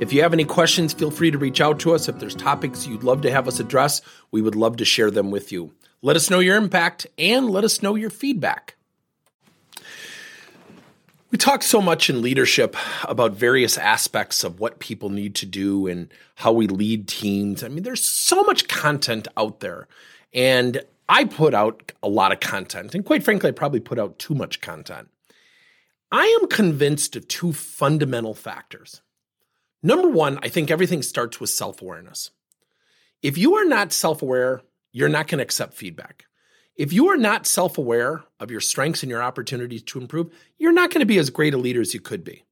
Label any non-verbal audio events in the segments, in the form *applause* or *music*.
If you have any questions, feel free to reach out to us. If there's topics you'd love to have us address, we would love to share them with you. Let us know your impact and let us know your feedback. We talk so much in leadership about various aspects of what people need to do and how we lead teams. I mean, there's so much content out there. And I put out a lot of content. And quite frankly, I probably put out too much content. I am convinced of two fundamental factors. Number one, I think everything starts with self awareness. If you are not self aware, you're not going to accept feedback. If you are not self aware of your strengths and your opportunities to improve, you're not going to be as great a leader as you could be.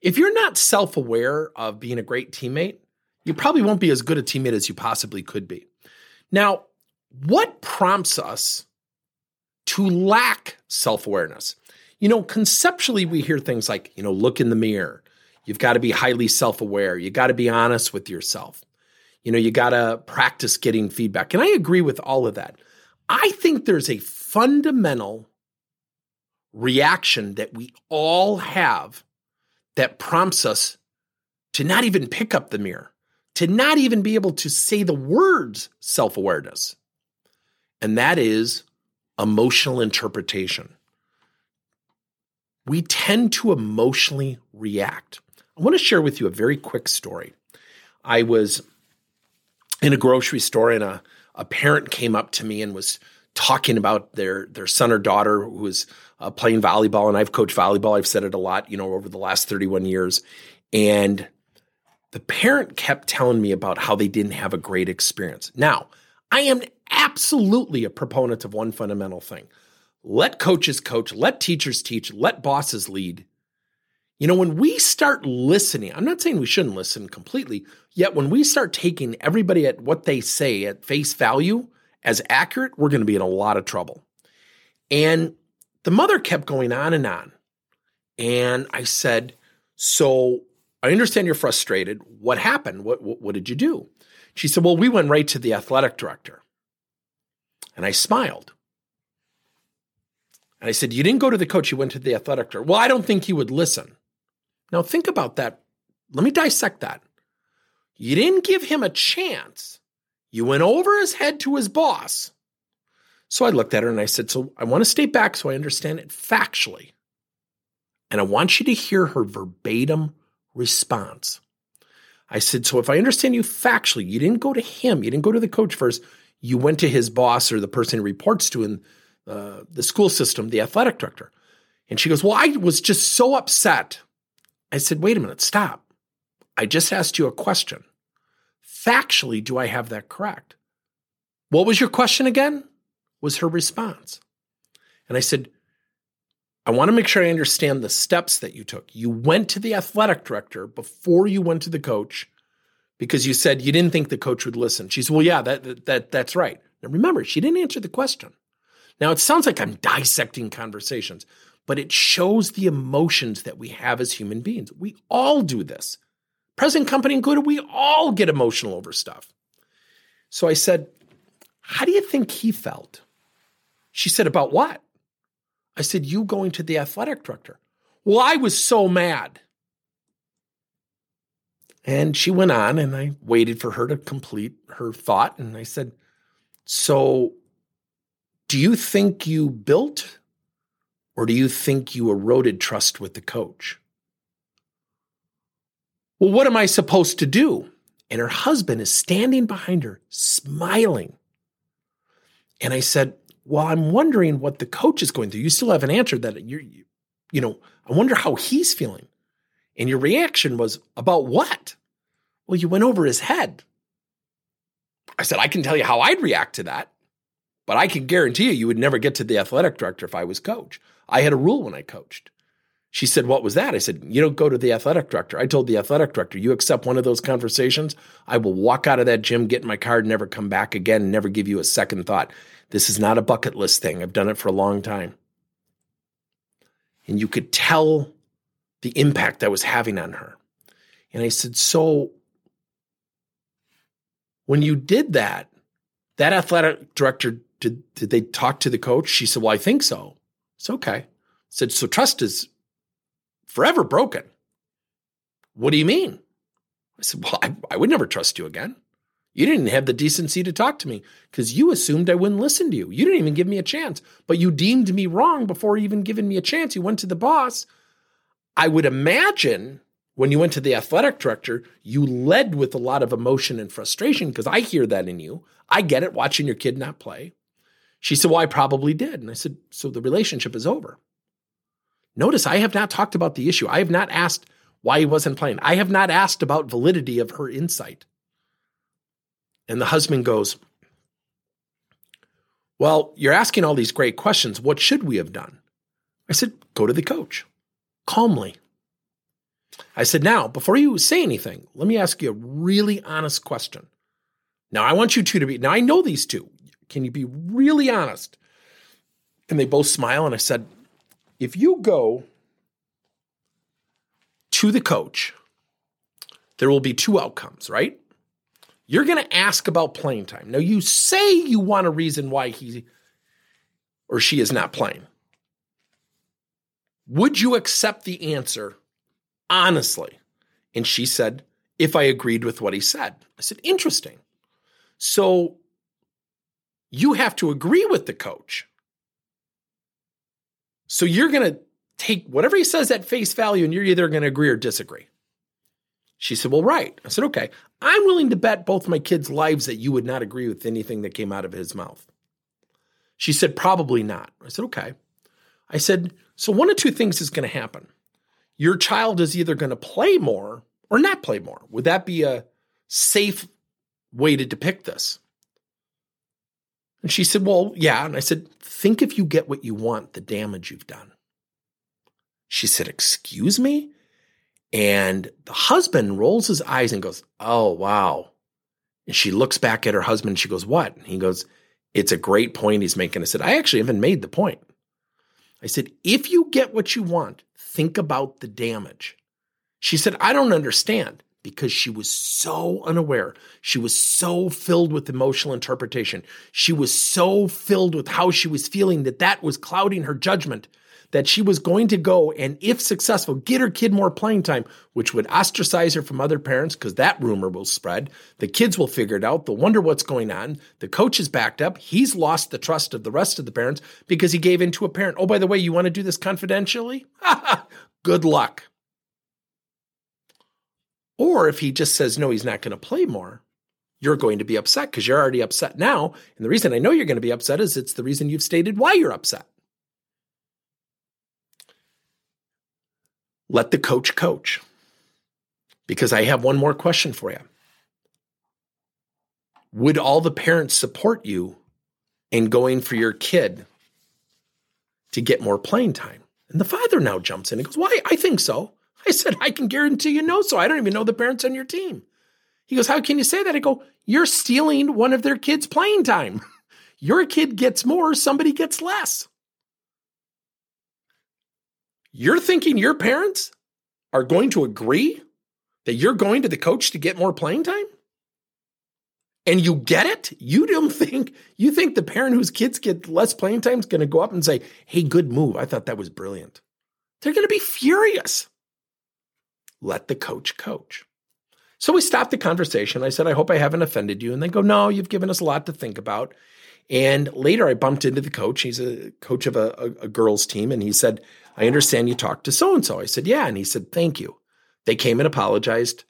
If you're not self aware of being a great teammate, you probably won't be as good a teammate as you possibly could be. Now, what prompts us to lack self awareness? You know, conceptually, we hear things like, you know, look in the mirror, You've got to be highly self aware. You got to be honest with yourself. You know, you got to practice getting feedback. And I agree with all of that. I think there's a fundamental reaction that we all have that prompts us to not even pick up the mirror, to not even be able to say the words self awareness. And that is emotional interpretation. We tend to emotionally react. I want to share with you a very quick story. I was in a grocery store and a, a parent came up to me and was talking about their their son or daughter who was uh, playing volleyball and I've coached volleyball I've said it a lot you know over the last 31 years and the parent kept telling me about how they didn't have a great experience. Now, I am absolutely a proponent of one fundamental thing. Let coaches coach, let teachers teach, let bosses lead. You know, when we start listening, I'm not saying we shouldn't listen completely, yet when we start taking everybody at what they say at face value as accurate, we're going to be in a lot of trouble. And the mother kept going on and on. And I said, So I understand you're frustrated. What happened? What, what, what did you do? She said, Well, we went right to the athletic director. And I smiled. And I said, You didn't go to the coach, you went to the athletic director. Well, I don't think he would listen. Now, think about that. Let me dissect that. You didn't give him a chance. You went over his head to his boss. So I looked at her and I said, So I want to stay back so I understand it factually. And I want you to hear her verbatim response. I said, So if I understand you factually, you didn't go to him, you didn't go to the coach first, you went to his boss or the person he reports to in uh, the school system, the athletic director. And she goes, Well, I was just so upset I said, wait a minute, stop. I just asked you a question. Factually, do I have that correct? What was your question again? Was her response. And I said, I want to make sure I understand the steps that you took. You went to the athletic director before you went to the coach because you said you didn't think the coach would listen. She said, Well, yeah, that, that, that's right. Now remember, she didn't answer the question. Now it sounds like I'm dissecting conversations but it shows the emotions that we have as human beings. We all do this. Present company included, we all get emotional over stuff. So I said, How do you think he felt? She said, About what? I said, You going to the athletic director. Well, I was so mad. And she went on, and I waited for her to complete her thought. And I said, So, do you think you built or do you think you eroded trust with the coach? Well, what am I supposed to do? And her husband is standing behind her, smiling. And I said, Well, I'm wondering what the coach is going through. You still haven't answered that. You're, you, you know, I wonder how he's feeling. And your reaction was, About what? Well, you went over his head. I said, I can tell you how I'd react to that, but I can guarantee you, you would never get to the athletic director if I was coach. I had a rule when I coached. She said, What was that? I said, You don't go to the athletic director. I told the athletic director, You accept one of those conversations, I will walk out of that gym, get in my car, never come back again, never give you a second thought. This is not a bucket list thing. I've done it for a long time. And you could tell the impact that was having on her. And I said, So when you did that, that athletic director, did, did they talk to the coach? She said, Well, I think so. It's okay. I said, So trust is forever broken. What do you mean? I said, Well, I, I would never trust you again. You didn't have the decency to talk to me because you assumed I wouldn't listen to you. You didn't even give me a chance, but you deemed me wrong before even giving me a chance. You went to the boss. I would imagine when you went to the athletic director, you led with a lot of emotion and frustration because I hear that in you. I get it watching your kid not play. She said, Well, I probably did. And I said, So the relationship is over. Notice I have not talked about the issue. I have not asked why he wasn't playing. I have not asked about validity of her insight. And the husband goes, Well, you're asking all these great questions. What should we have done? I said, Go to the coach calmly. I said, Now, before you say anything, let me ask you a really honest question. Now, I want you two to be, now I know these two. Can you be really honest? And they both smile. And I said, If you go to the coach, there will be two outcomes, right? You're going to ask about playing time. Now, you say you want a reason why he or she is not playing. Would you accept the answer honestly? And she said, if I agreed with what he said. I said, interesting. So you have to agree with the coach. So you're going to take whatever he says at face value and you're either going to agree or disagree. She said, Well, right. I said, Okay, I'm willing to bet both my kids' lives that you would not agree with anything that came out of his mouth. She said, Probably not. I said, Okay. I said, So one of two things is going to happen. Your child is either going to play more or not play more. Would that be a safe way to depict this? And she said, Well, yeah. And I said, Think if you get what you want, the damage you've done. She said, Excuse me? And the husband rolls his eyes and goes, Oh, wow. And she looks back at her husband and she goes, What? And he goes, It's a great point he's making. I said, I actually haven't made the point. I said, If you get what you want, think about the damage. She said, I don't understand because she was so unaware. She was so filled with emotional interpretation. She was so filled with how she was feeling that that was clouding her judgment that she was going to go and, if successful, get her kid more playing time, which would ostracize her from other parents because that rumor will spread. The kids will figure it out. They'll wonder what's going on. The coach is backed up. He's lost the trust of the rest of the parents because he gave in to a parent. Oh, by the way, you want to do this confidentially? *laughs* Good luck. Or if he just says, no, he's not going to play more, you're going to be upset because you're already upset now. And the reason I know you're going to be upset is it's the reason you've stated why you're upset. Let the coach coach. Because I have one more question for you. Would all the parents support you in going for your kid to get more playing time? And the father now jumps in and goes, Why? I think so. I said, I can guarantee you no, so I don't even know the parents on your team. He goes, How can you say that? I go, You're stealing one of their kids' playing time. *laughs* Your kid gets more, somebody gets less. You're thinking your parents are going to agree that you're going to the coach to get more playing time? And you get it? You don't think you think the parent whose kids get less playing time is going to go up and say, "Hey, good move. I thought that was brilliant." They're going to be furious. Let the coach coach. So we stopped the conversation. I said, I hope I haven't offended you. And they go, No, you've given us a lot to think about. And later I bumped into the coach. He's a coach of a, a, a girls' team. And he said, I understand you talked to so and so. I said, Yeah. And he said, Thank you. They came and apologized.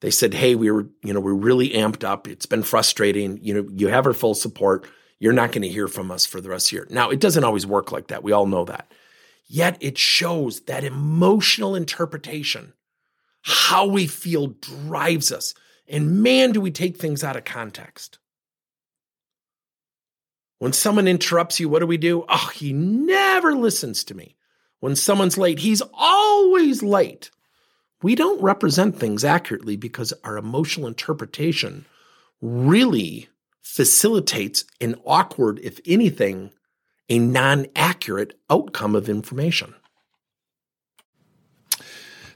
They said, Hey, we were, you know, we're really amped up. It's been frustrating. You know, you have our full support. You're not going to hear from us for the rest of the year. Now, it doesn't always work like that. We all know that. Yet it shows that emotional interpretation, how we feel drives us. And man, do we take things out of context. When someone interrupts you, what do we do? Oh, he never listens to me. when someone's late, he's always late. We don't represent things accurately because our emotional interpretation really facilitates an awkward, if anything, a non accurate outcome of information.